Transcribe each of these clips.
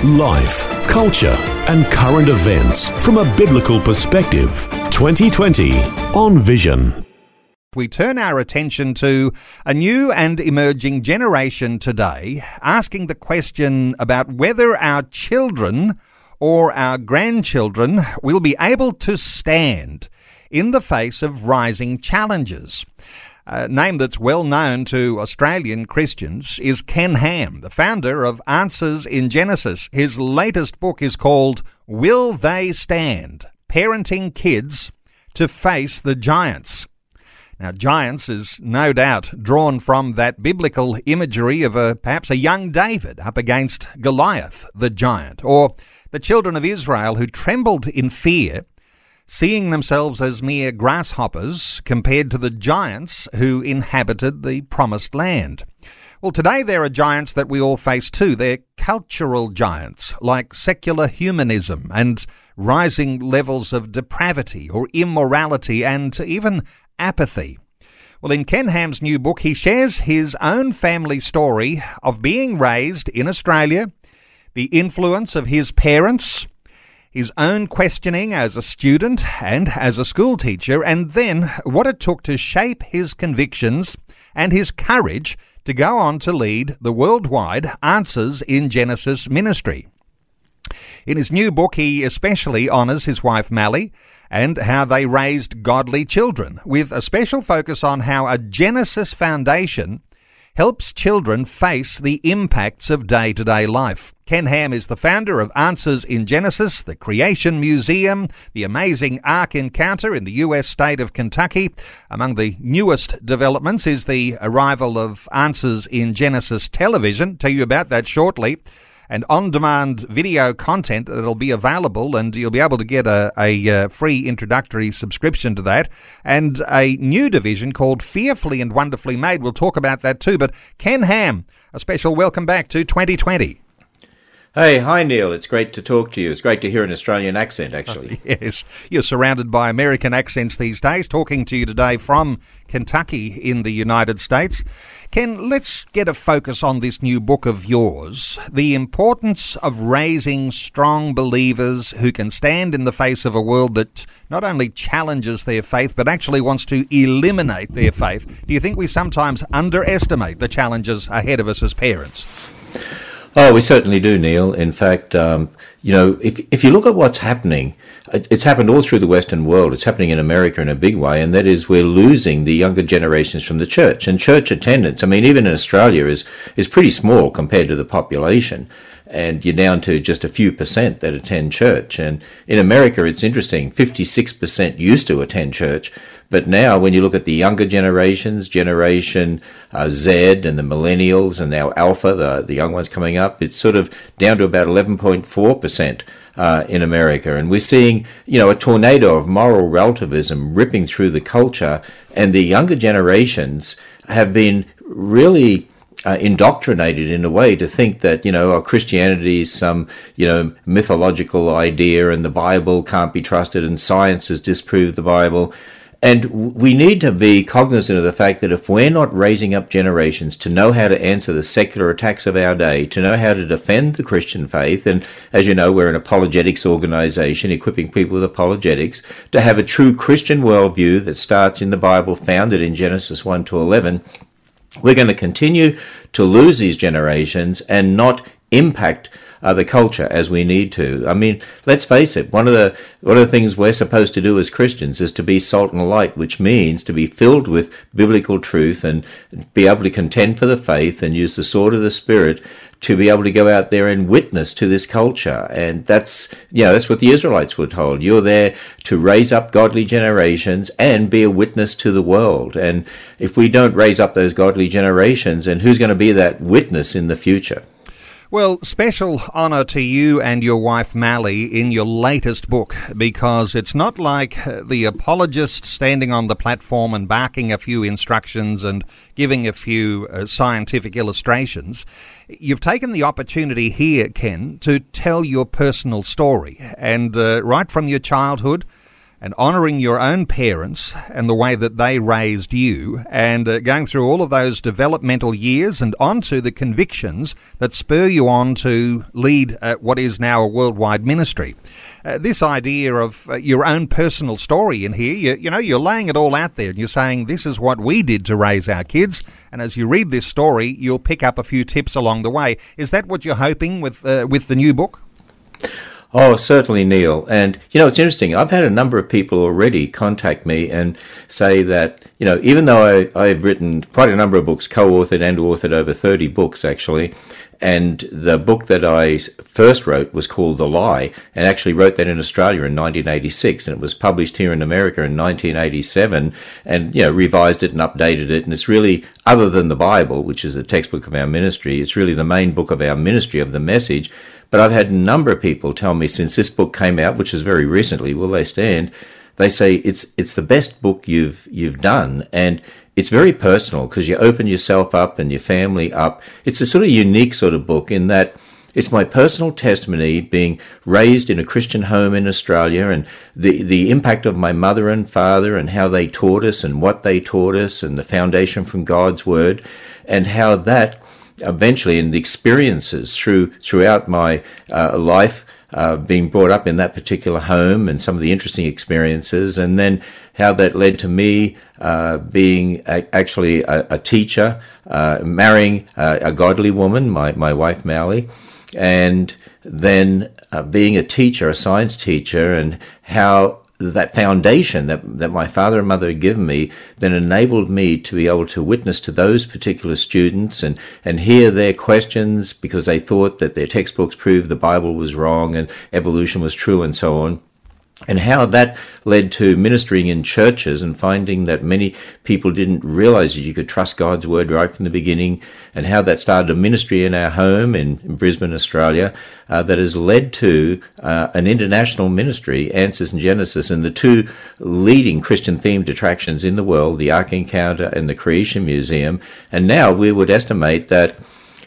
Life, culture, and current events from a biblical perspective. 2020 on Vision. We turn our attention to a new and emerging generation today, asking the question about whether our children or our grandchildren will be able to stand in the face of rising challenges. A name that's well known to Australian Christians is Ken Ham, the founder of Answers in Genesis. His latest book is called Will They Stand? Parenting Kids to Face the Giants. Now, giants is no doubt drawn from that biblical imagery of a perhaps a young David up against Goliath, the giant, or the children of Israel who trembled in fear seeing themselves as mere grasshoppers compared to the giants who inhabited the promised land. Well, today there are giants that we all face too. They're cultural giants like secular humanism and rising levels of depravity or immorality and even apathy. Well, in Ken Ham's new book, he shares his own family story of being raised in Australia, the influence of his parents, his own questioning as a student and as a school teacher, and then what it took to shape his convictions and his courage to go on to lead the worldwide Answers in Genesis ministry. In his new book, he especially honours his wife Mally and how they raised godly children, with a special focus on how a Genesis foundation helps children face the impacts of day to day life. Ken Ham is the founder of Answers in Genesis, the Creation Museum, the amazing Ark Encounter in the US state of Kentucky. Among the newest developments is the arrival of Answers in Genesis television. Tell you about that shortly and on demand video content that'll be available, and you'll be able to get a, a, a, uh, free introductory subscription to that, and a new division called Fearfully and Wonderfully Made. We'll talk about that too. But Ken Ham, a special welcome back to 2020. Hey, hi Neil. It's great to talk to you. It's great to hear an Australian accent, actually. Oh, yes, you're surrounded by American accents these days. Talking to you today from Kentucky in the United States. Ken, let's get a focus on this new book of yours the importance of raising strong believers who can stand in the face of a world that not only challenges their faith, but actually wants to eliminate their faith. Do you think we sometimes underestimate the challenges ahead of us as parents? Oh, we certainly do, Neil. In fact, um, you know, if if you look at what's happening, it's happened all through the Western world. It's happening in America in a big way, and that is we're losing the younger generations from the church and church attendance. I mean, even in Australia is is pretty small compared to the population and you're down to just a few percent that attend church. And in America, it's interesting 56% used to attend church, but now when you look at the younger generations, Generation uh, Z and the millennials and now Alpha, the, the young ones coming up, it's sort of down to about 11.4%. Uh, in America, and we're seeing, you know, a tornado of moral relativism ripping through the culture, and the younger generations have been really uh, indoctrinated in a way to think that you know oh, Christianity is some you know mythological idea and the Bible can't be trusted and science has disproved the Bible. And we need to be cognizant of the fact that if we're not raising up generations to know how to answer the secular attacks of our day, to know how to defend the Christian faith, and as you know, we're an apologetics organization equipping people with apologetics, to have a true Christian worldview that starts in the Bible, founded in Genesis 1 to 11, we're going to continue to lose these generations and not impact the culture as we need to. I mean, let's face it. One of the one of the things we're supposed to do as Christians is to be salt and light, which means to be filled with biblical truth and be able to contend for the faith and use the sword of the Spirit to be able to go out there and witness to this culture. And that's, you know, that's what the Israelites were told. You're there to raise up godly generations and be a witness to the world. And if we don't raise up those godly generations, then who's going to be that witness in the future? Well, special honour to you and your wife Mally in your latest book because it's not like uh, the apologist standing on the platform and barking a few instructions and giving a few uh, scientific illustrations. You've taken the opportunity here, Ken, to tell your personal story and uh, right from your childhood and honouring your own parents and the way that they raised you, and uh, going through all of those developmental years and onto the convictions that spur you on to lead uh, what is now a worldwide ministry. Uh, this idea of uh, your own personal story in here, you, you know, you're laying it all out there and you're saying, this is what we did to raise our kids. And as you read this story, you'll pick up a few tips along the way. Is that what you're hoping with, uh, with the new book? Oh, certainly, Neil. And, you know, it's interesting. I've had a number of people already contact me and say that, you know, even though I, I've written quite a number of books, co authored and authored over 30 books, actually, and the book that I first wrote was called The Lie, and actually wrote that in Australia in 1986, and it was published here in America in 1987, and, you know, revised it and updated it. And it's really, other than the Bible, which is the textbook of our ministry, it's really the main book of our ministry of the message but I've had a number of people tell me since this book came out, which is very recently, will they stand? They say it's it's the best book you've you've done, and it's very personal because you open yourself up and your family up. It's a sort of unique sort of book in that it's my personal testimony being raised in a Christian home in Australia and the, the impact of my mother and father and how they taught us and what they taught us and the foundation from God's word and how that eventually in the experiences through throughout my uh, life uh, being brought up in that particular home and some of the interesting experiences, and then how that led to me uh, being a, actually a, a teacher, uh, marrying a godly woman, my, my wife Mally, and then uh, being a teacher, a science teacher, and how that foundation that, that my father and mother had given me then enabled me to be able to witness to those particular students and, and hear their questions because they thought that their textbooks proved the Bible was wrong and evolution was true and so on and how that led to ministering in churches and finding that many people didn't realize that you could trust God's word right from the beginning, and how that started a ministry in our home in, in Brisbane, Australia, uh, that has led to uh, an international ministry, Answers in Genesis, and the two leading Christian themed attractions in the world, the Ark Encounter and the Creation Museum. And now we would estimate that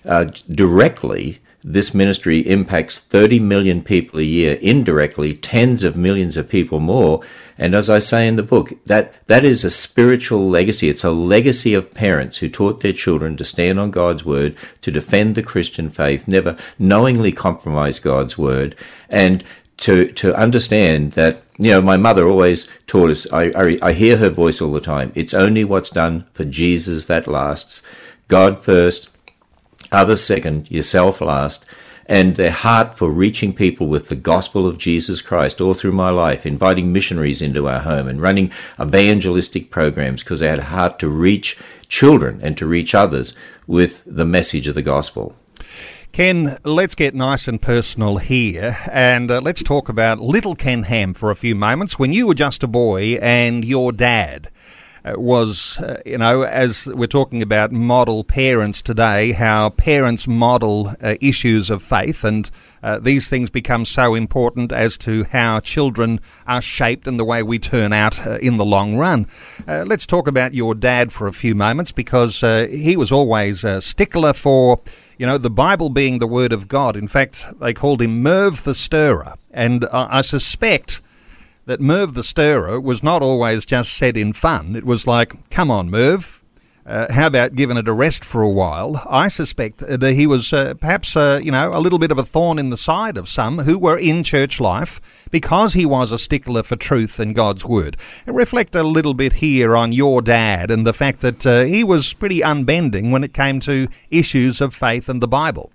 uh, directly this ministry impacts 30 million people a year indirectly tens of millions of people more. And as i say in the book that that is a spiritual legacy. It's a legacy of parents who taught their children to stand on god's word to defend the christian faith never knowingly compromise god's word and to to understand that you know my mother always taught us I, I, I hear her voice all the time it's only what's done for jesus that lasts. God first others second, yourself last, and their heart for reaching people with the gospel of Jesus Christ all through my life, inviting missionaries into our home and running evangelistic programs because I had a heart to reach children and to reach others with the message of the gospel. Ken, let's get nice and personal here and uh, let's talk about little Ken Ham for a few moments. When you were just a boy and your dad was, uh, you know, as we're talking about model parents today, how parents model uh, issues of faith, and uh, these things become so important as to how children are shaped and the way we turn out in the long run. Let's talk about your dad for a few moments because he was always a stickler for you know, the Bible being the Word of God. In fact, they called him Merv the Stirrer. And I suspect that Merv the Stirrer was not always just said in fun. It was like, come on, Merv. Uh, how about giving it a rest for a while? I suspect that he was uh, perhaps, uh, you know, a little bit of a thorn in the side of some who were in church life because he was a stickler for truth and God's word. reflect a little bit here on your dad and the fact that uh, he was pretty unbending when it came to issues of faith and the Bible.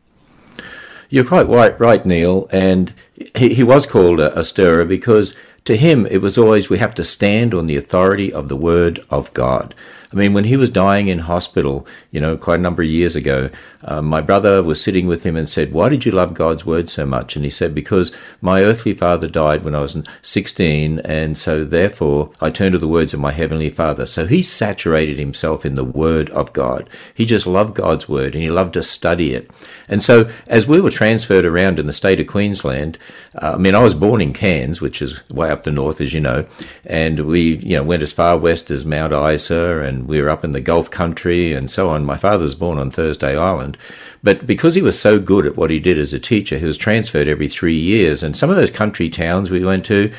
You're quite right, right, Neil. And he, he was called a, a stirrer because to him it was always we have to stand on the authority of the word of God. I mean, when he was dying in hospital, you know, quite a number of years ago, um, my brother was sitting with him and said, Why did you love God's word so much? And he said, Because my earthly father died when I was 16, and so therefore I turned to the words of my heavenly father. So he saturated himself in the word of God. He just loved God's word and he loved to study it. And so as we were transferred around in the state of Queensland, uh, I mean, I was born in Cairns, which is way up the north, as you know, and we, you know, went as far west as Mount Isa and we were up in the Gulf country and so on. My father was born on Thursday Island. But because he was so good at what he did as a teacher, he was transferred every three years. And some of those country towns we went to,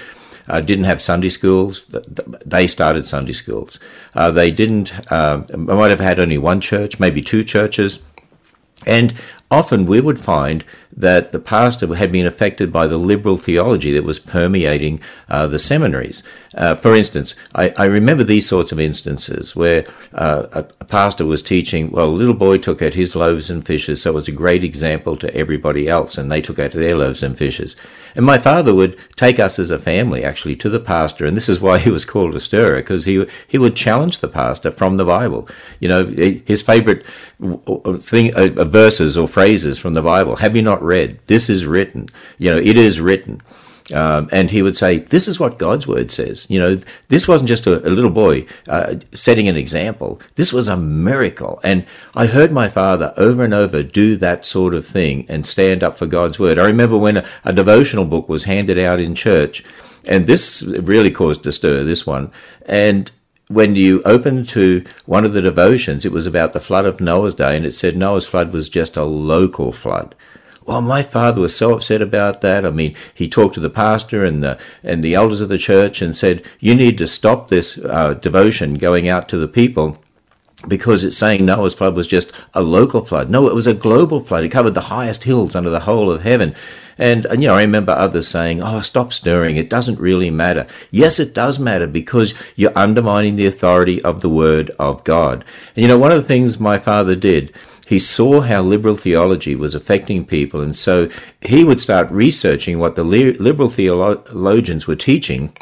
uh, didn't have Sunday schools. They started Sunday schools. Uh, they didn't. Uh, might have had only one church, maybe two churches. And often we would find that the pastor had been affected by the liberal theology that was permeating uh, the seminaries. Uh, for instance, I, I, remember these sorts of instances where uh, a, a, pastor was teaching, well, a little boy took out his loaves and fishes, so it was a great example to everybody else, and they took out their loaves and fishes. And my father would take us as a family, actually, to the pastor, and this is why he was called a stirrer, because he, he would challenge the pastor from the Bible. You know, his favorite thing, uh, verses or phrases from the Bible. Have you not read? This is written. You know, it is written. Um, and he would say, This is what God's word says. You know, this wasn't just a, a little boy uh, setting an example. This was a miracle. And I heard my father over and over do that sort of thing and stand up for God's word. I remember when a, a devotional book was handed out in church, and this really caused a stir, this one. And when you open to one of the devotions, it was about the flood of Noah's day, and it said Noah's flood was just a local flood. Well, my father was so upset about that. I mean, he talked to the pastor and the and the elders of the church and said, "You need to stop this uh, devotion going out to the people." Because it's saying Noah's flood was just a local flood. No, it was a global flood. It covered the highest hills under the whole of heaven. And, and, you know, I remember others saying, oh, stop stirring. It doesn't really matter. Yes, it does matter because you're undermining the authority of the word of God. And, you know, one of the things my father did, he saw how liberal theology was affecting people. And so he would start researching what the liberal theologians were teaching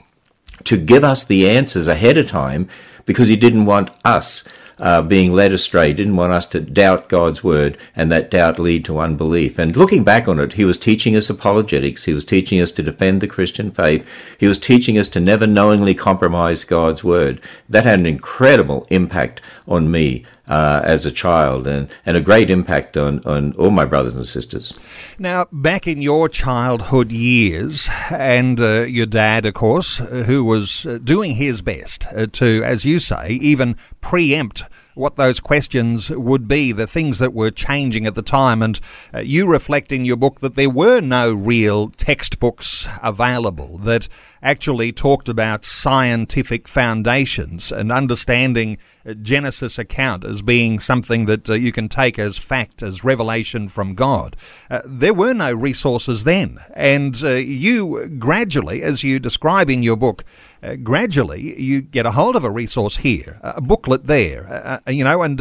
to give us the answers ahead of time because he didn't want us uh, being led astray, didn't want us to doubt God's word and that doubt lead to unbelief. And looking back on it, he was teaching us apologetics. He was teaching us to defend the Christian faith. He was teaching us to never knowingly compromise God's word. That had an incredible impact on me uh, as a child and, and a great impact on, on all my brothers and sisters. Now, back in your childhood years, and uh, your dad, of course, who was uh, doing his best uh, to, as you say, even preempt what those questions would be, the things that were changing at the time. And uh, you reflect in your book that there were no real textbooks available that actually talked about scientific foundations and understanding Genesis account as being something that uh, you can take as fact, as revelation from God. Uh, there were no resources then. And uh, you gradually, as you describe in your book, uh, gradually you get a hold of a resource here, a booklet there, uh, uh, you know, and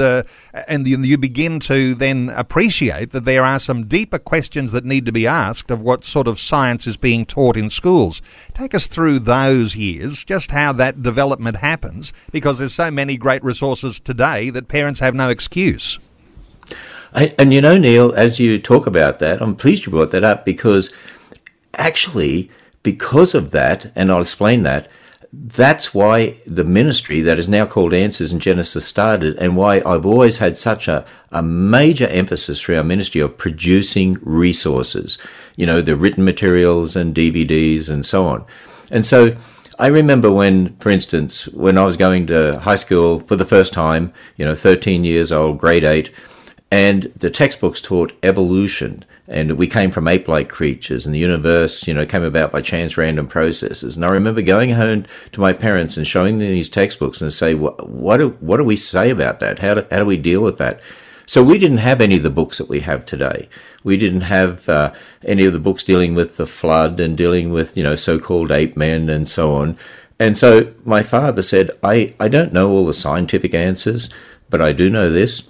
and you begin to then appreciate that there are some deeper questions that need to be asked of what sort of science is being taught in schools. Take us through those years, just how that development happens, because there's so many great resources today that parents have no excuse. And you know, Neil, as you talk about that, I'm pleased you brought that up because actually, because of that, and I'll explain that, that's why the ministry that is now called Answers in Genesis started, and why I've always had such a, a major emphasis through our ministry of producing resources, you know, the written materials and DVDs and so on. And so I remember when, for instance, when I was going to high school for the first time, you know, 13 years old, grade 8, and the textbooks taught evolution. And we came from ape-like creatures and the universe you know came about by chance random processes. And i remember going home to my parents and showing them these textbooks and say what, what, do, what do we say about that? How do, how do we deal with that? So we didn't have any of the books that we have today we didn't have uh, any of the books dealing with the flood and dealing with you know so-called ape men and so on. And so my father said i, I don't know all the scientific answers but i do know this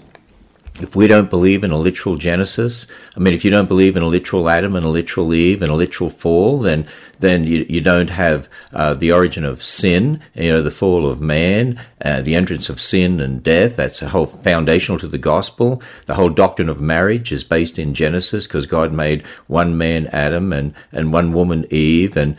if we don't believe in a literal Genesis, I mean, if you don't believe in a literal Adam and a literal Eve and a literal fall, then then you, you don't have uh, the origin of sin, you know, the fall of man, uh, the entrance of sin and death. That's a whole foundational to the gospel. The whole doctrine of marriage is based in Genesis because God made one man Adam and and one woman Eve and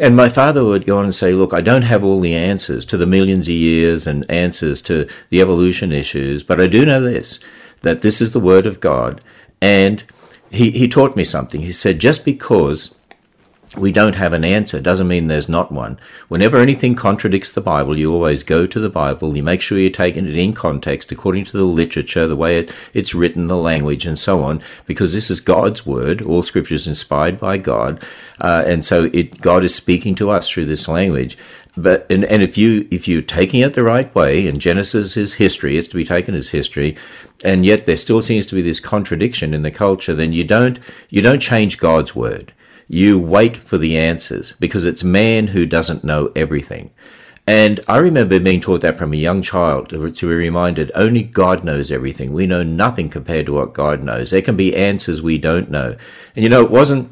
and my father would go on and say, look, I don't have all the answers to the millions of years and answers to the evolution issues, but I do know this, that this is the word of God. And he, he taught me something. He said, just because we don't have an answer doesn't mean there's not one. Whenever anything contradicts the Bible, you always go to the Bible. You make sure you're taking it in context according to the literature, the way it, it's written, the language, and so on, because this is God's word. All scripture is inspired by God. Uh, and so it, God is speaking to us through this language. But, and, and if you, if you're taking it the right way, and Genesis is history, it's to be taken as history, and yet there still seems to be this contradiction in the culture, then you don't, you don't change God's word you wait for the answers because it's man who doesn't know everything. And I remember being taught that from a young child to, be reminded only God knows everything. We know nothing compared to what God knows. There can be answers we don't know. And you know, it wasn't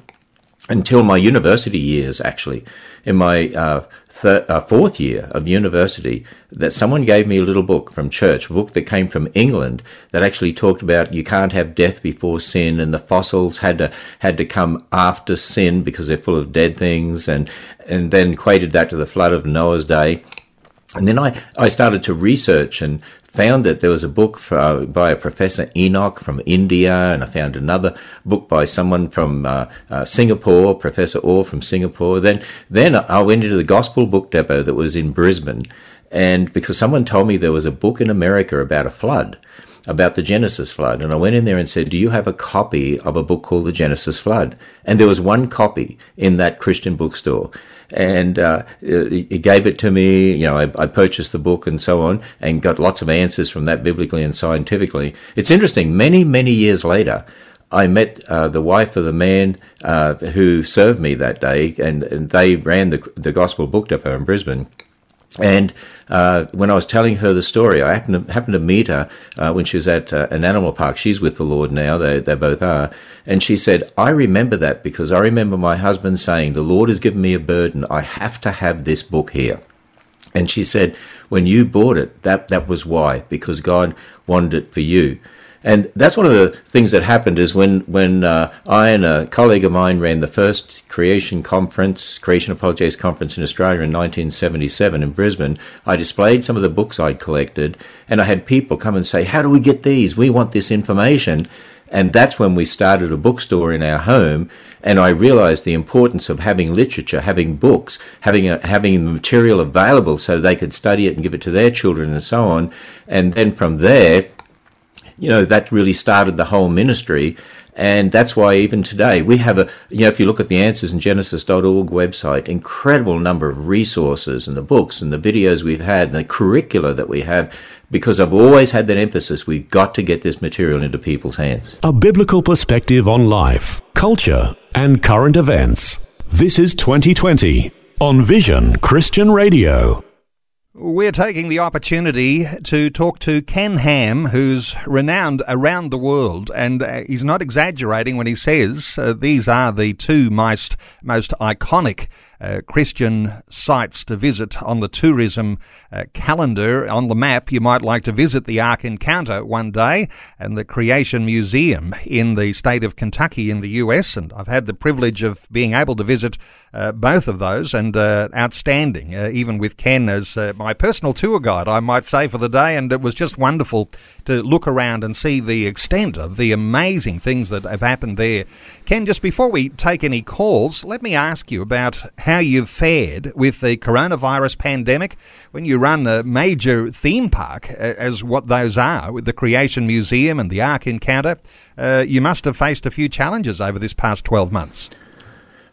until my university years, actually, in my uh, thir- uh, fourth year of university that someone gave me a little book from church, a book that came from England that actually talked about you can't have death before sin, and the fossils had to had to come after sin because they're full of dead things, and and then equated that to the flood of Noah's day. And then I, I started to research and found that there was a book for, by a professor Enoch from India, and I found another book by someone from uh, uh, Singapore, Professor Orr from Singapore. Then, then I went into the Gospel Book Depot that was in Brisbane, and because someone told me there was a book in America about a flood, about the Genesis flood. And I went in there and said, Do you have a copy of a book called The Genesis Flood? And there was one copy in that Christian bookstore and uh, he gave it to me. You know, I, I, purchased the book and so on, and got lots of answers from that biblically and scientifically. It's interesting. Many many years later. I met uh, the wife of the man uh, who served me that day, and, and they ran the, the Gospel Book Depot in Brisbane. And uh, when I was telling her the story, I happened to, happened to meet her uh, when she was at uh, an animal park. She's with the Lord now, they, they both are. And she said, I remember that because I remember my husband saying, The Lord has given me a burden. I have to have this book here. And she said, When you bought it, that, that was why, because God wanted it for you. And that's one of the things that happened is when when uh, I and a colleague of mine ran the first creation conference, Creation Apologetics conference in Australia in 1977 in Brisbane. I displayed some of the books I'd collected, and I had people come and say, "How do we get these? We want this information." And that's when we started a bookstore in our home. And I realized the importance of having literature, having books, having a, having the material available so they could study it and give it to their children and so on. And then from there, you know, that really started the whole ministry. And that's why even today we have a, you know, if you look at the answers in Genesis.org website, incredible number of resources and the books and the videos we've had and the curricula that we have, because I've always had that emphasis. We've got to get this material into people's hands. A biblical perspective on life, culture, and current events. This is 2020 on Vision Christian Radio. We're taking the opportunity to talk to Ken Ham, who's renowned around the world, and uh, he's not exaggerating when he says uh, these are the two most most iconic uh, Christian sites to visit on the tourism uh, calendar. On the map, you might like to visit the Ark Encounter one day and the Creation Museum in the state of Kentucky in the US. And I've had the privilege of being able to visit uh, both of those and uh, outstanding, uh, even with Ken as uh, my personal tour guide, I might say, for the day. And it was just wonderful to look around and see the extent of the amazing things that have happened there. Ken, just before we take any calls, let me ask you about how you've fared with the coronavirus pandemic when you run a major theme park, as what those are, with the Creation Museum and the Ark Encounter. Uh, you must have faced a few challenges over this past 12 months.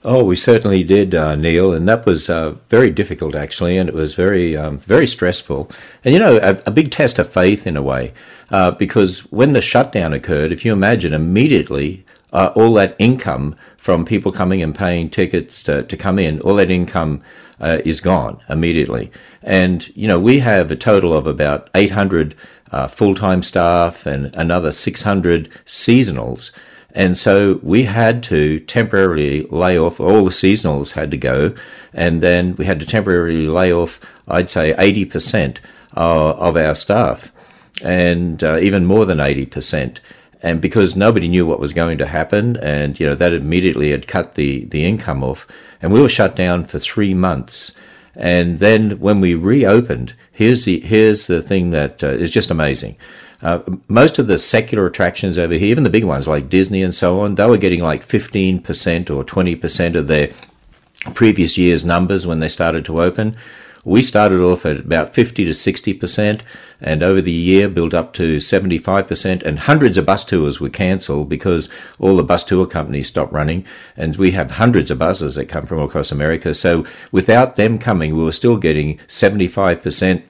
Oh, we certainly did, uh, Neil, and that was uh, very difficult actually, and it was very, um, very stressful, and you know, a, a, big test of faith in a way, uh, because when the shutdown occurred, if you imagine, immediately uh, all that income from people coming and paying tickets to, to come in, all that income uh, is gone immediately. And, you know, we have a total of about 800 uh, full time staff and another 600 seasonals. And so we had to temporarily lay off, all the seasonals had to go, and then we had to temporarily lay off, I'd say, 80% uh, of our staff, and uh, even more than 80% and because nobody knew what was going to happen, and you know that immediately had cut the the income off, and we were shut down for three months. And then when we reopened, here's the here's the thing that uh, is just amazing. Uh, most of the secular attractions over here, even the big ones like Disney and so on, they were getting like 15% or 20% of their previous year's numbers when they started to open. We started off at about 50 to 60%, and over the year built up to 75%, and hundreds of bus tours were cancelled because all the bus tour companies stopped running, and we have hundreds of buses that come from across America. So without them coming, we were still getting 75%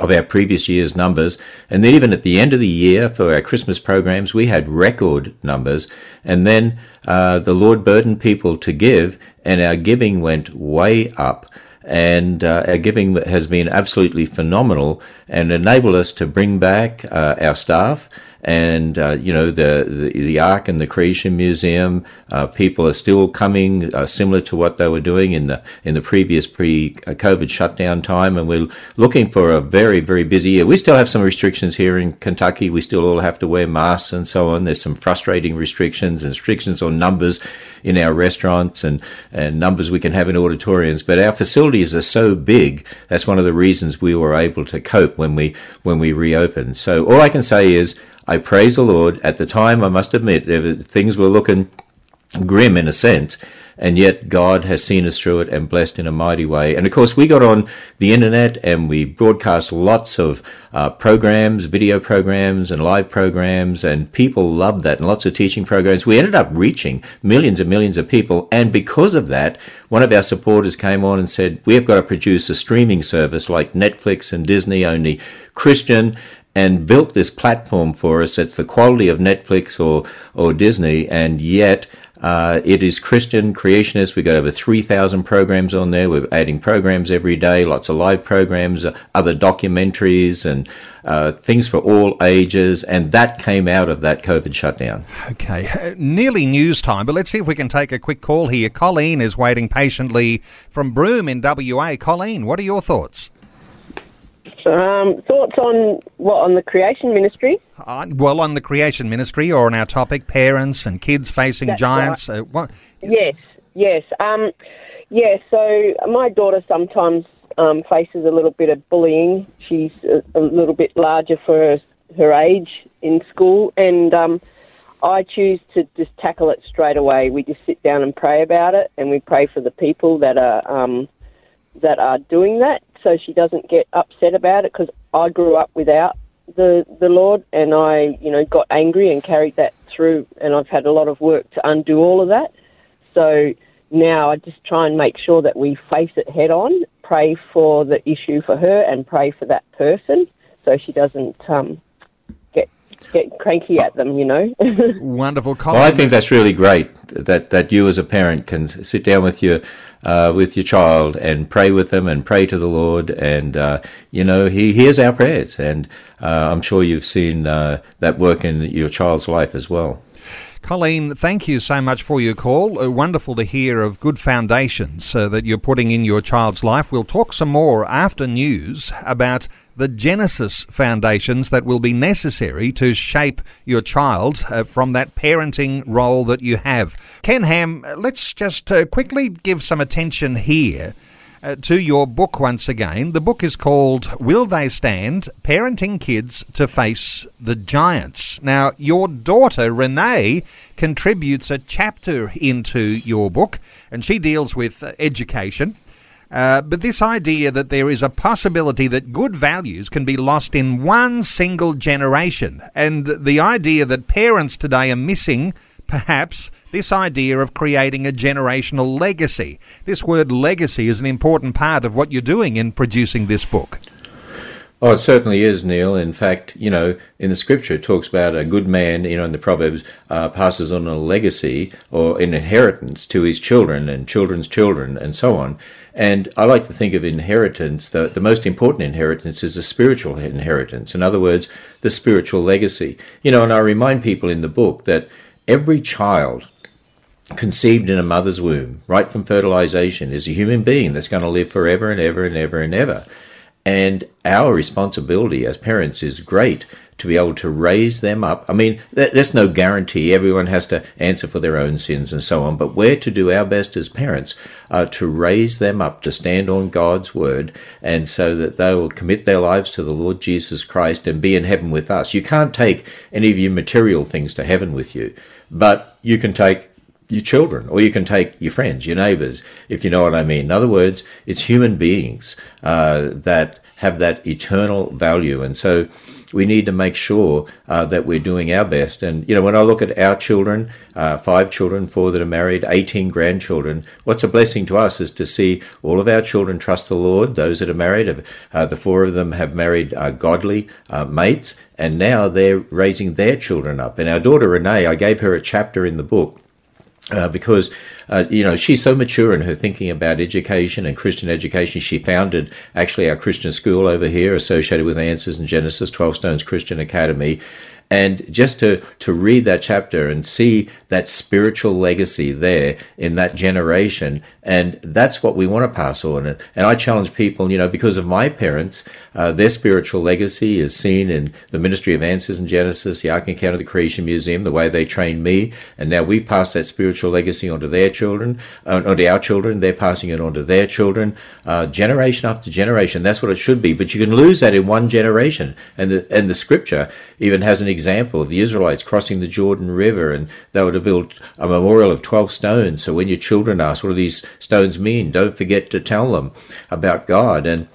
of our previous year's numbers. And then even at the end of the year for our Christmas programs, we had record numbers. And then uh, the Lord burdened people to give, and our giving went way up and uh, our giving has been absolutely phenomenal and enabled us to bring back uh, our staff and uh, you know the, the, the Ark and the Creation Museum. Uh, people are still coming, uh, similar to what they were doing in the in the previous pre-COVID shutdown time, and we're looking for a very very busy year. We still have some restrictions here in Kentucky. We still all have to wear masks and so on. There's some frustrating restrictions and restrictions on numbers in our restaurants and and numbers we can have in auditoriums. But our facilities are so big. That's one of the reasons we were able to cope when we when we reopened. So all I can say is I praise the Lord. At the time, I must admit, things were looking grim in a sense, and yet God has seen us through it and blessed in a mighty way. And of course, we got on the internet and we broadcast lots of uh, programs, video programs, and live programs, and people loved that, and lots of teaching programs. We ended up reaching millions and millions of people, and because of that, one of our supporters came on and said, We have got to produce a streaming service like Netflix and Disney, only Christian and built this platform for us. It's the quality of Netflix or, or Disney, and yet uh, it is Christian creationist. We've got over 3,000 programs on there. We're adding programs every day, lots of live programs, other documentaries, and uh, things for all ages. And that came out of that COVID shutdown. Okay, nearly news time, but let's see if we can take a quick call here. Colleen is waiting patiently from Broome in WA. Colleen, what are your thoughts? Um, thoughts on what on the creation ministry? Uh, well, on the creation ministry, or on our topic, parents and kids facing That's giants. Right. Uh, what? Yes, yes, um, yeah. So my daughter sometimes um, faces a little bit of bullying. She's a, a little bit larger for her, her age in school, and um, I choose to just tackle it straight away. We just sit down and pray about it, and we pray for the people that are um, that are doing that so she doesn't get upset about it because I grew up without the the Lord and I you know got angry and carried that through and I've had a lot of work to undo all of that. So now I just try and make sure that we face it head on, pray for the issue for her and pray for that person so she doesn't um, get cranky at them, you know. Wonderful. Colin. Well, I think that's really great that that you as a parent can sit down with your uh, with your child and pray with them and pray to the Lord, and uh, you know He hears our prayers, and uh, I'm sure you've seen uh, that work in your child's life as well. Colleen, thank you so much for your call. Uh, wonderful to hear of good foundations uh, that you're putting in your child's life. We'll talk some more after news about the Genesis foundations that will be necessary to shape your child uh, from that parenting role that you have. Ken Ham, let's just uh, quickly give some attention here uh, to your book once again. The book is called Will They Stand? Parenting Kids to Face the Giants. Now, your daughter, Renee, contributes a chapter into your book, and she deals with uh, education. Uh, but this idea that there is a possibility that good values can be lost in one single generation, and the idea that parents today are missing perhaps this idea of creating a generational legacy. This word legacy is an important part of what you're doing in producing this book. Oh, it certainly is, Neil. In fact, you know, in the scripture, it talks about a good man, you know, in the Proverbs, uh, passes on a legacy or an inheritance to his children and children's children and so on. And I like to think of inheritance, the, the most important inheritance is a spiritual inheritance. In other words, the spiritual legacy. You know, and I remind people in the book that every child conceived in a mother's womb, right from fertilization, is a human being that's going to live forever and ever and ever and ever. And our responsibility as parents is great to be able to raise them up. I mean, there's no guarantee. Everyone has to answer for their own sins and so on. But we're to do our best as parents uh, to raise them up to stand on God's word and so that they will commit their lives to the Lord Jesus Christ and be in heaven with us. You can't take any of your material things to heaven with you, but you can take your children, or you can take your friends, your neighbors, if you know what I mean. In other words, it's human beings uh, that have that eternal value. And so we need to make sure uh, that we're doing our best. And, you know, when I look at our children, uh, five children, four that are married, 18 grandchildren, what's a blessing to us is to see all of our children trust the Lord. Those that are married, uh, the four of them have married uh, godly uh, mates, and now they're raising their children up. And our daughter Renee, I gave her a chapter in the book uh, because uh, you know she's so mature in her thinking about education and Christian education. She founded actually our Christian school over here, associated with Answers in Genesis, Twelve Stones Christian Academy, and just to, to read that chapter and see that spiritual legacy there in that generation. And that's what we want to pass on. And, and I challenge people, you know, because of my parents, uh, their spiritual legacy is seen in the Ministry of Answers in Genesis, the Ark Encounter, the Creation Museum, the way they trained me. And now we pass that spiritual legacy onto their children, uh, onto our children. They're passing it on to their children, uh, generation after generation. That's what it should be. But you can lose that in one generation. And the, and the scripture even has an example example of the Israelites crossing the Jordan River, and they were to build a memorial of 12 stones. So when your children ask, what do these stones mean? Don't forget to tell them about God. And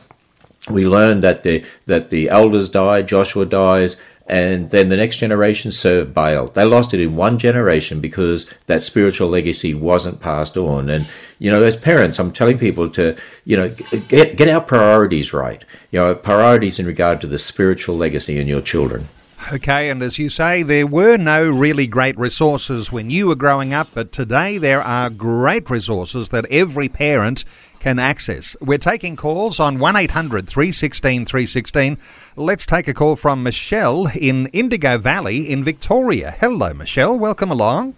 we learn that the, that the elders die, Joshua dies, and then the next generation served Baal. They lost it in one generation because that spiritual legacy wasn't passed on. And you know, as parents, I'm telling people to you know get get our priorities right. You know, priorities in regard to the spiritual legacy in your children. Okay, and as you say, there were no really great resources when you were growing up, but today there are great resources that every parent can access. We're taking calls on 1800 316 316. Let's take a call from Michelle in Indigo Valley in Victoria. Hello, Michelle. Welcome along.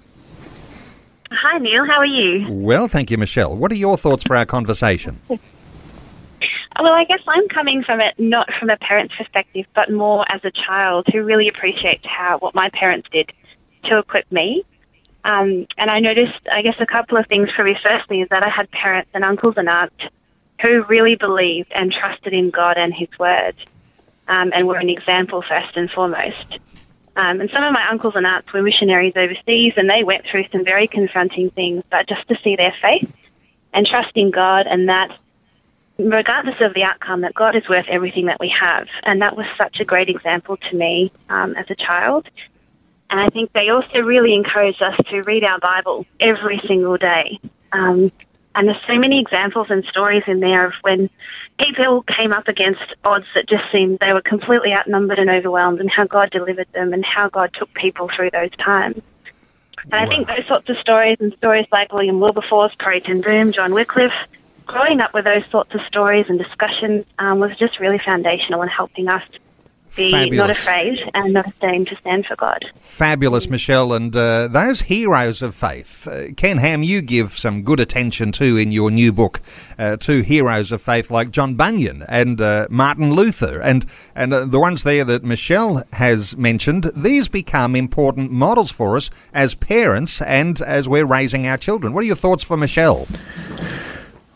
Hi, Neil. How are you? Well, thank you, Michelle. What are your thoughts for our conversation? Well, I guess I'm coming from it not from a parent's perspective, but more as a child who really appreciates how what my parents did to equip me. Um, and I noticed, I guess, a couple of things for me. Firstly, is that I had parents and uncles and aunts who really believed and trusted in God and His Word, um, and were an example first and foremost. Um, and some of my uncles and aunts were missionaries overseas, and they went through some very confronting things. But just to see their faith and trust in God, and that regardless of the outcome, that God is worth everything that we have. And that was such a great example to me um, as a child. And I think they also really encouraged us to read our Bible every single day. Um, and there's so many examples and stories in there of when people came up against odds that just seemed they were completely outnumbered and overwhelmed, and how God delivered them and how God took people through those times. And wow. I think those sorts of stories and stories like William Wilberforce, Corrie ten Boom, John Wycliffe, growing up with those sorts of stories and discussions um, was just really foundational in helping us be Fabulous. not afraid and not ashamed to stand for God. Fabulous, Michelle. And uh, those heroes of faith, uh, Ken Ham, you give some good attention to in your new book uh, to heroes of faith like John Bunyan and uh, Martin Luther, and and uh, the ones there that Michelle has mentioned. These become important models for us as parents and as we're raising our children. What are your thoughts for Michelle?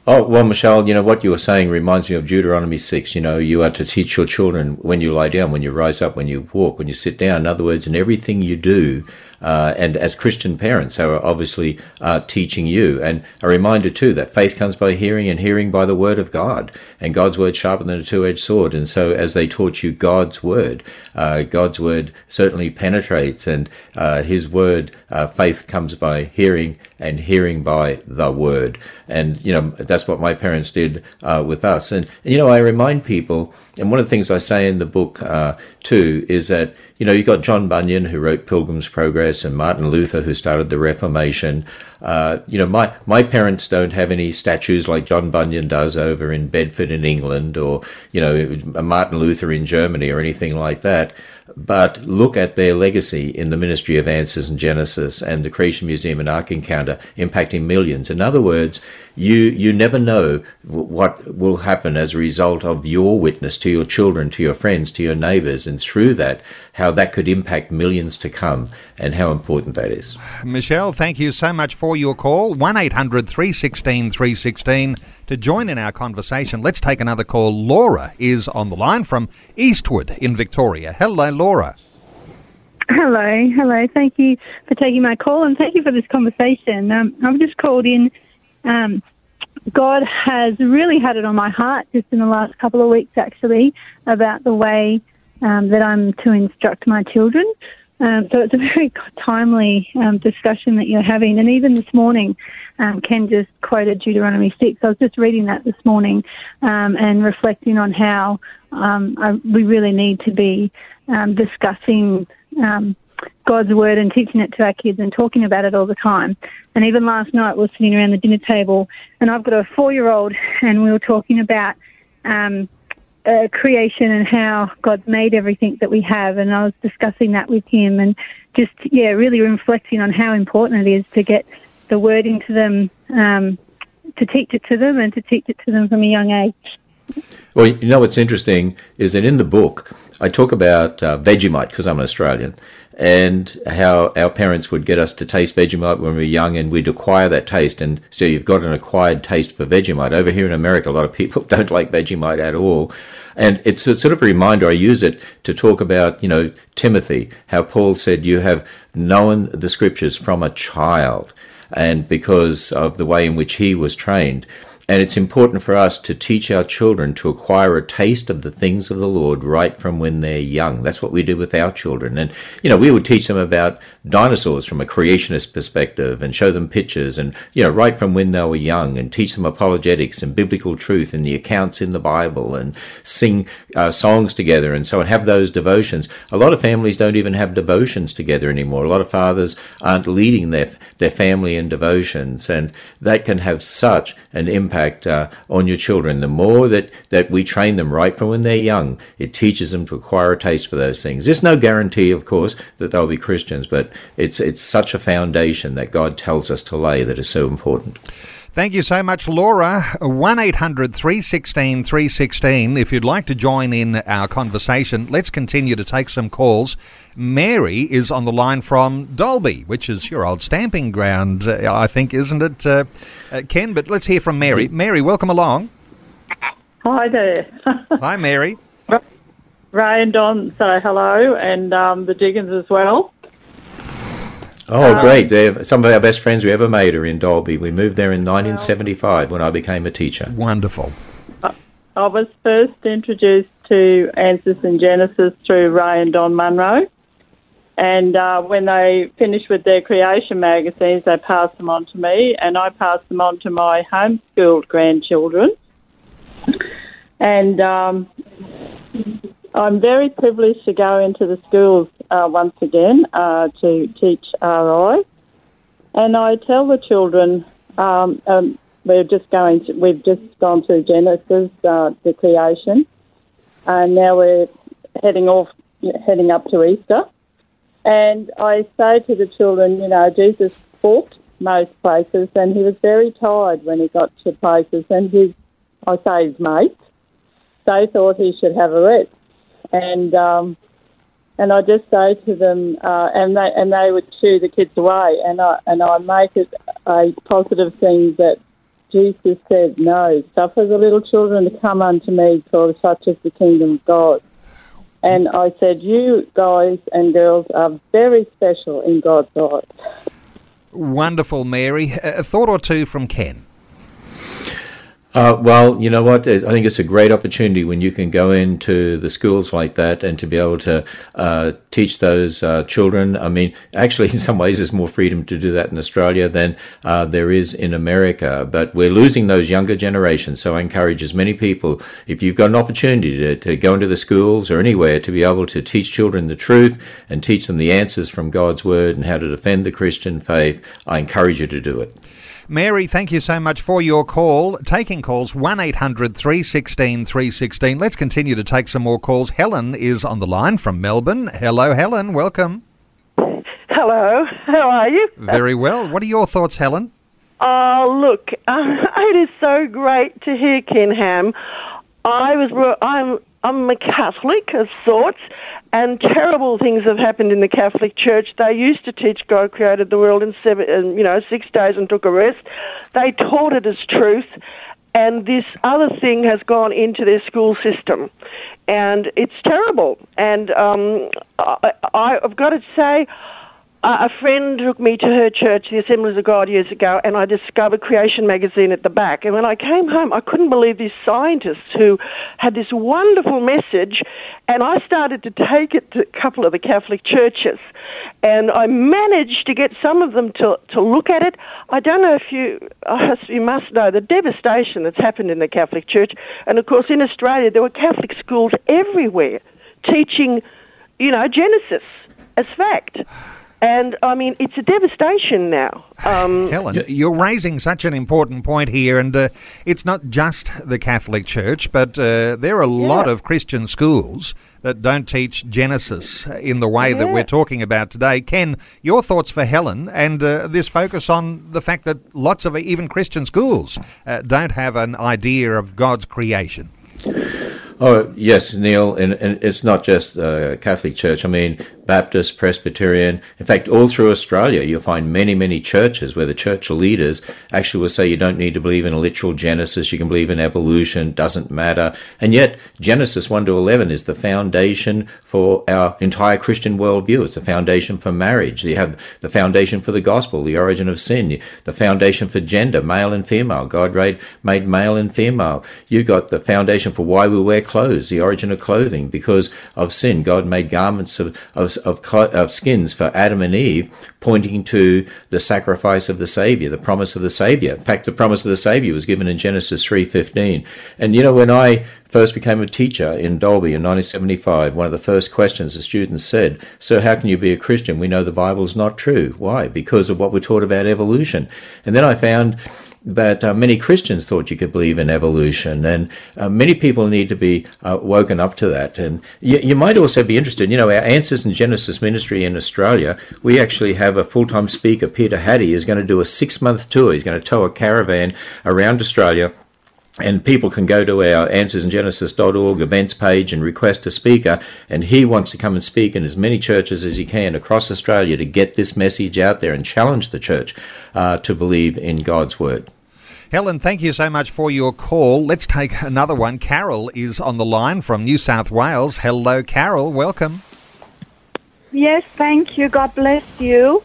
Oh, well, Michelle, you know, what you were saying reminds me of Deuteronomy 6. You know, you are to teach your children when you lie down, when you rise up, when you walk, when you sit down. In other words, in everything you do, uh, and as Christian parents who are obviously uh, teaching you. And a reminder too that faith comes by hearing and hearing by the word of God and God's word sharper than a two-edged sword. And so as they taught you God's word, uh, God's word certainly penetrates and uh, his word, uh, faith comes by hearing and hearing by the word. And, you know, that's what my parents did uh, with us. And, you know, I remind people, and one of the things I say in the book uh, too is that you know you've got John Bunyan who wrote Pilgrim's Progress and Martin Luther who started the Reformation. Uh, you know, my my parents don't have any statues like John Bunyan does over in Bedford in England, or you know Martin Luther in Germany or anything like that but look at their legacy in the Ministry of Answers and Genesis and the Creation Museum and Ark Encounter impacting millions. In other words, you, you never know what will happen as a result of your witness to your children, to your friends, to your neighbors, and through that, how that could impact millions to come and how important that is. Michelle, thank you so much for your call. 1 800 316 316 to join in our conversation. Let's take another call. Laura is on the line from Eastwood in Victoria. Hello, Laura. Hello, hello. Thank you for taking my call and thank you for this conversation. Um, I've just called in. Um, God has really had it on my heart just in the last couple of weeks, actually, about the way um, that I'm to instruct my children. Um, so it's a very timely um, discussion that you're having. And even this morning, um, Ken just quoted Deuteronomy 6. I was just reading that this morning um, and reflecting on how um, I, we really need to be discussing God's word and teaching it to our kids and talking about it all the time. And even last night, we were sitting around the dinner table, and I've got a four year old, and we were talking about um, uh, creation and how God's made everything that we have. And I was discussing that with him and just, yeah, really reflecting on how important it is to get the word into them, um, to teach it to them and to teach it to them from a young age. Well, you know what's interesting is that in the book, I talk about uh, Vegemite because I'm an Australian, and how our parents would get us to taste Vegemite when we were young, and we'd acquire that taste. And so you've got an acquired taste for Vegemite. Over here in America, a lot of people don't like Vegemite at all. And it's a sort of a reminder. I use it to talk about, you know, Timothy, how Paul said, You have known the scriptures from a child, and because of the way in which he was trained. And it's important for us to teach our children to acquire a taste of the things of the Lord right from when they're young. That's what we do with our children. And, you know, we would teach them about dinosaurs from a creationist perspective and show them pictures and, you know, right from when they were young and teach them apologetics and biblical truth and the accounts in the Bible and sing uh, songs together and so on, have those devotions. A lot of families don't even have devotions together anymore. A lot of fathers aren't leading their, their family in devotions and that can have such an impact impact uh, on your children. The more that, that we train them right from when they're young, it teaches them to acquire a taste for those things. There's no guarantee, of course, that they'll be Christians, but it's it's such a foundation that God tells us to lay that is so important. Thank you so much, Laura. 1 800 316 316. If you'd like to join in our conversation, let's continue to take some calls. Mary is on the line from Dalby, which is your old stamping ground, uh, I think, isn't it, uh, uh, Ken? But let's hear from Mary. Mary, welcome along. Hi there. Hi, Mary. Ray and Don say hello, and um, the Diggins as well. Oh, um, great. They're some of our best friends we ever made are in Dalby. We moved there in 1975 when I became a teacher. Wonderful. I was first introduced to Answers in Genesis through Ray and Don Munro. And uh, when they finished with their creation magazines, they passed them on to me, and I passed them on to my homeschooled grandchildren. And um, I'm very privileged to go into the schools uh, once again uh, to teach RI, and I tell the children um, um, we're just going. To, we've just gone through Genesis, uh, the creation, and now we're heading off, heading up to Easter. And I say to the children, you know, Jesus walked most places, and he was very tired when he got to places, and his, I say his mates, they thought he should have a rest and um, and I just say to them, uh, and they and they would shoo the kids away, and I and I make it a positive thing that Jesus said, "No, suffer the little children to come unto me, for such is the kingdom of God." And I said, "You guys and girls are very special in God's eyes." Wonderful, Mary. A thought or two from Ken. Uh, well, you know what? I think it's a great opportunity when you can go into the schools like that and to be able to uh, teach those uh, children. I mean, actually, in some ways, there's more freedom to do that in Australia than uh, there is in America. But we're losing those younger generations. So I encourage as many people, if you've got an opportunity to, to go into the schools or anywhere, to be able to teach children the truth and teach them the answers from God's Word and how to defend the Christian faith, I encourage you to do it. Mary, thank you so much for your call. Taking calls 1 800 316 316. Let's continue to take some more calls. Helen is on the line from Melbourne. Hello, Helen. Welcome. Hello. How are you? Very well. What are your thoughts, Helen? Oh, look, um, it is so great to hear Ken Ham. I was, I'm, I'm a Catholic of sorts, and terrible things have happened in the Catholic Church. They used to teach God created the world in seven, in, you know, six days and took a rest. They taught it as truth, and this other thing has gone into their school system, and it's terrible. And um, I, I've got to say, a friend took me to her church, the Assemblies of God, years ago, and I discovered Creation magazine at the back. And when I came home, I couldn't believe these scientists who had this wonderful message, and I started to take it to a couple of the Catholic churches, and I managed to get some of them to to look at it. I don't know if you uh, you must know the devastation that's happened in the Catholic Church, and of course in Australia there were Catholic schools everywhere teaching, you know, Genesis as fact. And I mean, it's a devastation now. Um, Helen, you're raising such an important point here, and uh, it's not just the Catholic Church, but uh, there are a yeah. lot of Christian schools that don't teach Genesis in the way yeah. that we're talking about today. Ken, your thoughts for Helen and uh, this focus on the fact that lots of even Christian schools uh, don't have an idea of God's creation. Oh yes, Neil, and, and it's not just the Catholic Church. I mean, Baptist, Presbyterian. In fact, all through Australia, you'll find many, many churches where the church leaders actually will say you don't need to believe in a literal Genesis, you can believe in evolution, doesn't matter. And yet, Genesis 1 to 11 is the foundation for our entire Christian worldview. It's the foundation for marriage. You have the foundation for the gospel, the origin of sin, the foundation for gender, male and female. God made male and female. You've got the foundation for why we wear clothes, the origin of clothing, because of sin. God made garments of, of of, of skins for Adam and Eve, pointing to the sacrifice of the Savior, the promise of the Savior. In fact, the promise of the Savior was given in Genesis 3.15. And you know, when I first became a teacher in Dalby in 1975, one of the first questions the students said, So how can you be a Christian? We know the Bible's not true. Why? Because of what we're taught about evolution. And then I found that uh, many Christians thought you could believe in evolution, and uh, many people need to be uh, woken up to that. And you, you, might also be interested. You know, our Answers in Genesis ministry in Australia, we actually have a full-time speaker, Peter Hattie, is going to do a six-month tour. He's going to tow a caravan around Australia and people can go to our answersingenesis.org events page and request a speaker and he wants to come and speak in as many churches as he can across australia to get this message out there and challenge the church uh, to believe in god's word Helen, thank you so much for your call. Let's take another one. Carol is on the line from New South Wales. Hello, Carol. Welcome. Yes, thank you. God bless you.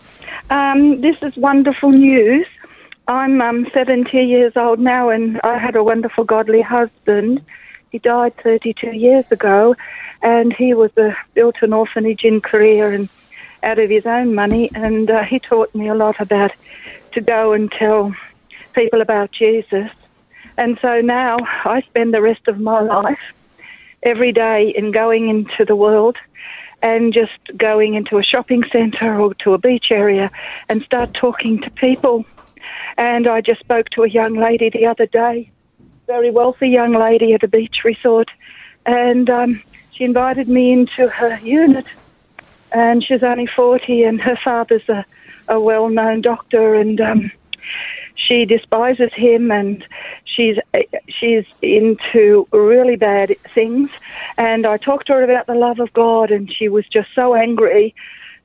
Um, this is wonderful news. I'm um, 70 years old now, and I had a wonderful, godly husband. He died 32 years ago, and he was a, built an orphanage in Korea and out of his own money, and uh, he taught me a lot about to go and tell people about Jesus. And so now I spend the rest of my life every day in going into the world and just going into a shopping centre or to a beach area and start talking to people and I just spoke to a young lady the other day, very wealthy young lady at a beach resort, and um, she invited me into her unit. And she's only 40, and her father's a, a well known doctor, and um, she despises him and she's she's into really bad things. And I talked to her about the love of God and she was just so angry.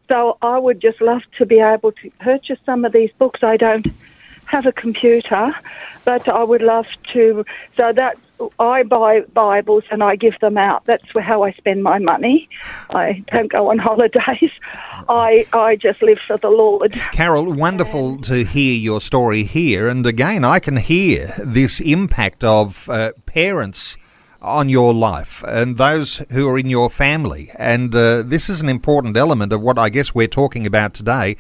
So I would just love to be able to purchase some of these books. I don't have a computer, but I would love to. So that's I buy Bibles and I give them out. That's how I spend my money. I don't go on holidays. I I just live for the Lord. Carol, wonderful to hear your story here. And again, I can hear this impact of uh, parents on your life and those who are in your family. And uh, this is an important element of what I guess we're talking about today.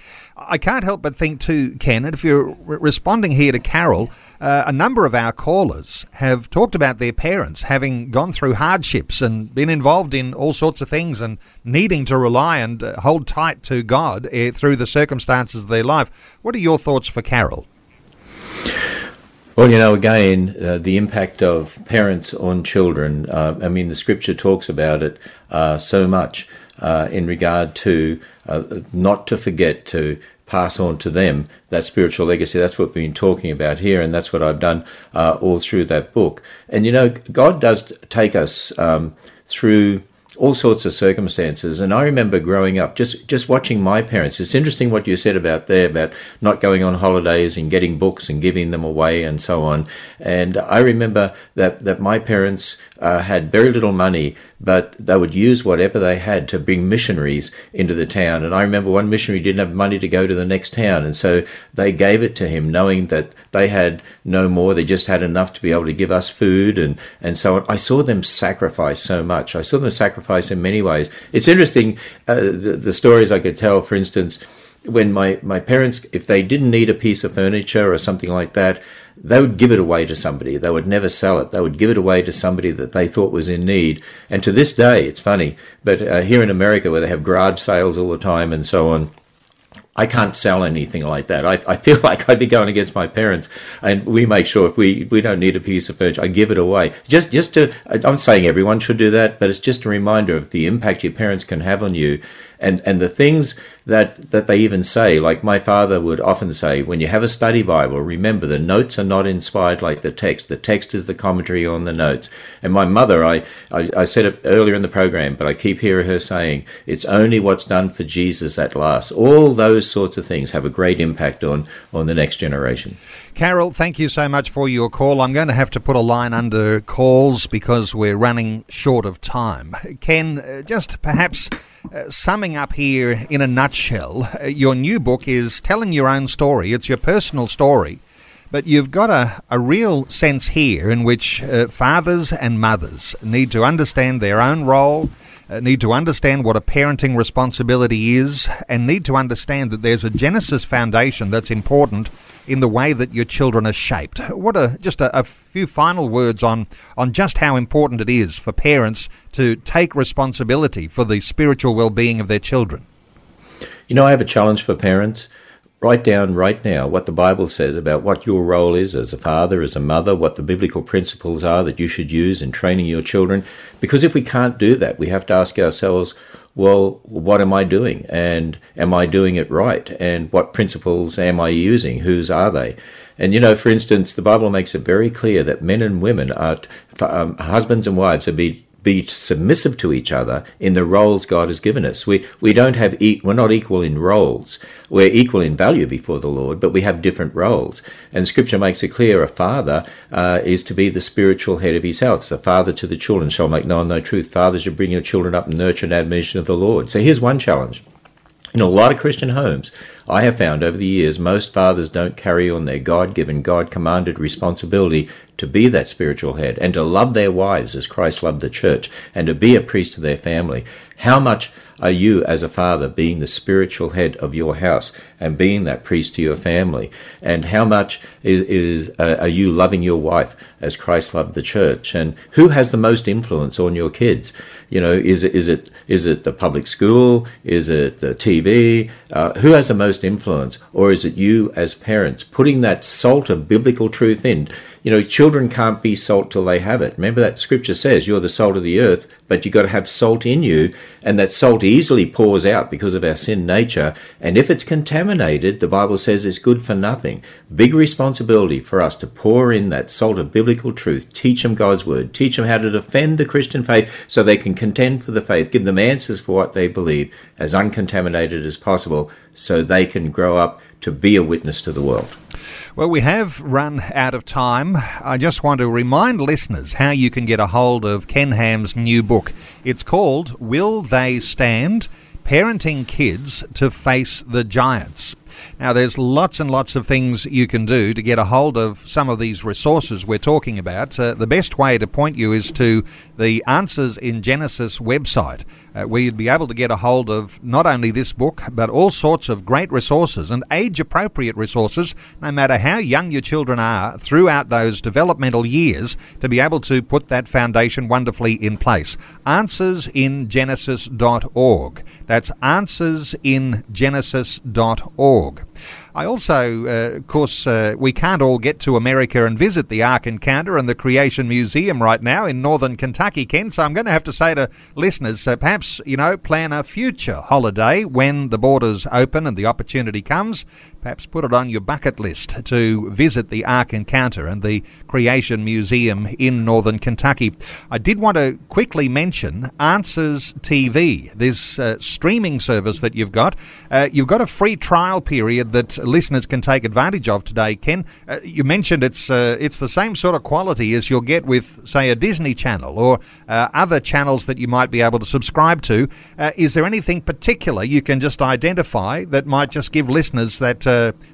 I can't help but think, too, Ken, and if you're re- responding here to Carol, uh, a number of our callers have talked about their parents having gone through hardships and been involved in all sorts of things and needing to rely and uh, hold tight to God uh, through the circumstances of their life. What are your thoughts for Carol? Well, you know, again, uh, the impact of parents on children. Uh, I mean, the scripture talks about it uh, so much uh, in regard to uh, not to forget to pass on to them that spiritual legacy. That's what we've been talking about here, and that's what I've done uh, all through that book. And you know, God does take us um, through all sorts of circumstances. And I remember growing up, just just watching my parents. It's interesting what you said about there about not going on holidays and getting books and giving them away and so on. And I remember that that my parents uh, had very little money, but they would use whatever they had to bring missionaries into the town. And I remember one missionary didn't have money to go to the next town, and so they gave it to him, knowing that they had no more. They just had enough to be able to give us food and and so on. I saw them sacrifice so much. I saw them sacrifice in many ways. It's interesting uh, the, the stories I could tell. For instance, when my, my parents, if they didn't need a piece of furniture or something like that, they would give it away to somebody. They would never sell it. They would give it away to somebody that they thought was in need. And to this day, it's funny, but uh, here in America, where they have garage sales all the time and so on, I can't sell anything like that. I, I, feel like I'd be going against my parents, and we make sure if we, we don't need a piece of furniture, I give it away. Just just to, I'm saying everyone should do that, but it's just a reminder of the impact your parents can have on you, and and the things that that they even say. Like my father would often say, when you have a study Bible, remember the notes are not inspired like the text. The text is the commentary on the notes. And my mother, I I, I said it earlier in the program, but I keep hearing her saying, it's only what's done for Jesus that lasts. All those sorts of things have a great impact on on the next generation. Carol, thank you so much for your call. I'm going to have to put a line under calls because we're running short of time. Ken, uh, just perhaps uh, summing up here in a nutshell, uh, your new book is telling your own story. It's your personal story, but you've got a, a real sense here in which uh, fathers and mothers need to understand their own role uh, need to understand what a parenting responsibility is and need to understand that there's a Genesis foundation that's important in the way that your children are shaped. What a just a, a few final words on on just how important it is for parents to take responsibility for the spiritual well-being of their children. You know, I have a challenge for parents. Write down right now what the Bible says about what your role is as a father, as a mother, what the biblical principles are that you should use in training your children. Because if we can't do that, we have to ask ourselves, well, what am I doing? And am I doing it right? And what principles am I using? Whose are they? And you know, for instance, the Bible makes it very clear that men and women are, um, husbands and wives are be be submissive to each other in the roles God has given us. We we don't have e- we're not equal in roles. We're equal in value before the Lord, but we have different roles. And Scripture makes it clear: a father uh, is to be the spiritual head of his house. A father to the children shall make known thy truth. Fathers should bring your children up in nurture and admonition of the Lord. So here's one challenge. In a lot of Christian homes, I have found over the years most fathers don't carry on their God given, God commanded responsibility to be that spiritual head and to love their wives as Christ loved the church and to be a priest to their family. How much are you, as a father, being the spiritual head of your house and being that priest to your family? And how much is, is uh, are you loving your wife as Christ loved the church? And who has the most influence on your kids? You know, is it is it is it the public school? Is it the TV? Uh, who has the most influence, or is it you as parents putting that salt of biblical truth in? You know, children can't be salt till they have it. Remember that scripture says you're the salt of the earth, but you've got to have salt in you, and that salt easily pours out because of our sin nature. And if it's contaminated, the Bible says it's good for nothing. Big responsibility for us to pour in that salt of biblical truth, teach them God's word, teach them how to defend the Christian faith so they can contend for the faith, give them answers for what they believe as uncontaminated as possible so they can grow up to be a witness to the world. Well, we have run out of time. I just want to remind listeners how you can get a hold of Ken Ham's new book. It's called Will They Stand? Parenting Kids to Face the Giants. Now, there's lots and lots of things you can do to get a hold of some of these resources we're talking about. Uh, the best way to point you is to the Answers in Genesis website, uh, where you'd be able to get a hold of not only this book, but all sorts of great resources and age appropriate resources, no matter how young your children are throughout those developmental years, to be able to put that foundation wonderfully in place. Answersingenesis.org. That's answersingenesis.org. I also, uh, of course, uh, we can't all get to America and visit the Ark Encounter and the Creation Museum right now in northern Kentucky, Ken. So I'm going to have to say to listeners, uh, perhaps, you know, plan a future holiday when the borders open and the opportunity comes. Perhaps put it on your bucket list to visit the Ark Encounter and the Creation Museum in northern Kentucky. I did want to quickly mention Answers TV, this uh, streaming service that you've got. Uh, you've got a free trial period that listeners can take advantage of today. Ken, uh, you mentioned it's uh, it's the same sort of quality as you'll get with, say, a Disney Channel or uh, other channels that you might be able to subscribe to. Uh, is there anything particular you can just identify that might just give listeners that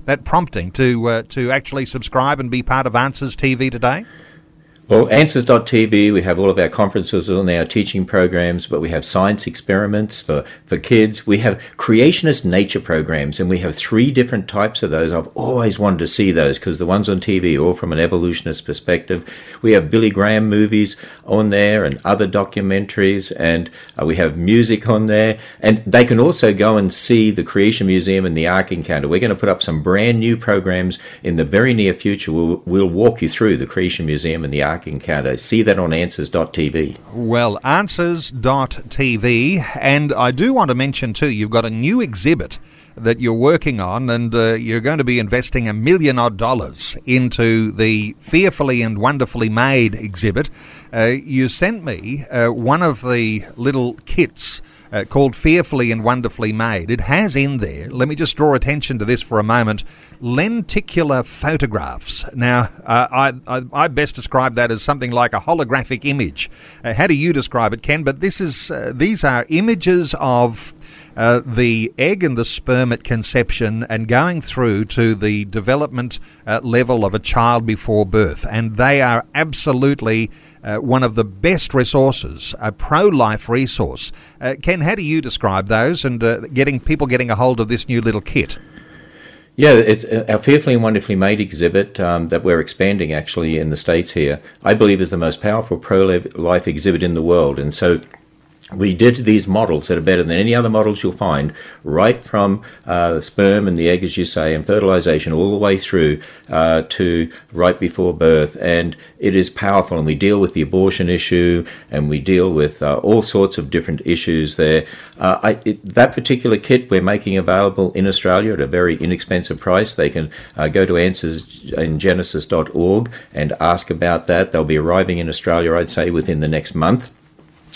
that prompting to uh, to actually subscribe and be part of Answers TV today? Well, Answers.tv, we have all of our conferences on our teaching programs, but we have science experiments for, for kids. We have creationist nature programs, and we have three different types of those. I've always wanted to see those because the ones on TV are all from an evolutionist perspective. We have Billy Graham movies on there and other documentaries, and uh, we have music on there. And they can also go and see the Creation Museum and the Ark Encounter. We're going to put up some brand new programs in the very near future. We'll, we'll walk you through the Creation Museum and the Ark Encounter. See that on Answers.tv. Well, Answers.tv, and I do want to mention too, you've got a new exhibit that you're working on, and uh, you're going to be investing a million odd dollars into the Fearfully and Wonderfully Made exhibit. Uh, you sent me uh, one of the little kits. Uh, called Fearfully and Wonderfully Made. It has in there, let me just draw attention to this for a moment, lenticular photographs. Now, uh, I, I, I, best describe that as something like a holographic image. Uh, how do you describe it, Ken? But this is uh, these are images of uh, the egg and the sperm at conception and going through to the development uh, level of a child before birth. And they are absolutely uh, one of the best resources, a pro life resource. Uh, Ken, how do you describe those and uh, getting people getting a hold of this new little kit? Yeah, it's our fearfully and wonderfully made exhibit um, that we're expanding actually in the states here. I believe is the most powerful pro life exhibit in the world, and so we did these models that are better than any other models you'll find, right from uh, sperm and the egg, as you say, and fertilization, all the way through uh, to right before birth. And it is powerful. And we deal with the abortion issue, and we deal with uh, all sorts of different issues there. Uh, I, it, that particular kit we're making available in Australia at a very inexpensive price. They can uh, go to answersingenesis.org and ask about that. They'll be arriving in Australia, I'd say, within the next month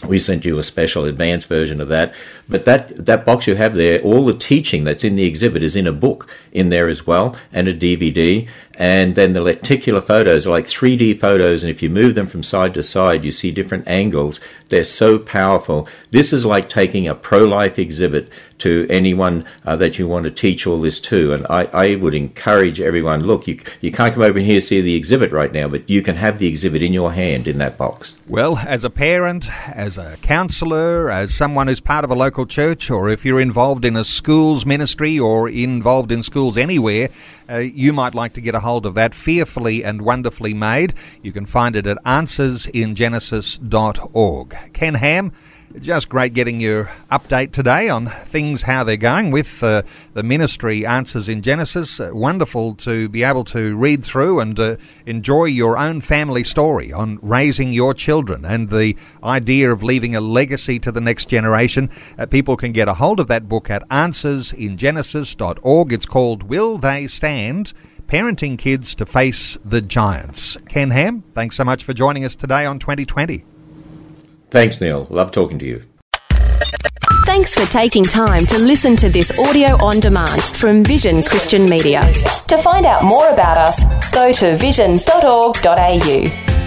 we sent you a special advanced version of that. But that, that box you have there, all the teaching that's in the exhibit is in a book in there as well, and a DVD. And then the lenticular photos are like 3D photos, and if you move them from side to side, you see different angles. They're so powerful. This is like taking a pro life exhibit to anyone uh, that you want to teach all this to. And I, I would encourage everyone look, you, you can't come over here and see the exhibit right now, but you can have the exhibit in your hand in that box. Well, as a parent, a counselor, as someone who's part of a local church, or if you're involved in a schools ministry or involved in schools anywhere, uh, you might like to get a hold of that fearfully and wonderfully made. You can find it at answersingenesis.org. Ken Ham, just great getting your update today on things, how they're going with uh, the ministry Answers in Genesis. Uh, wonderful to be able to read through and uh, enjoy your own family story on raising your children and the idea of leaving a legacy to the next generation. Uh, people can get a hold of that book at answersingenesis.org. It's called Will They Stand? Parenting Kids to Face the Giants. Ken Ham, thanks so much for joining us today on 2020. Thanks, Neil. Love talking to you. Thanks for taking time to listen to this audio on demand from Vision Christian Media. To find out more about us, go to vision.org.au.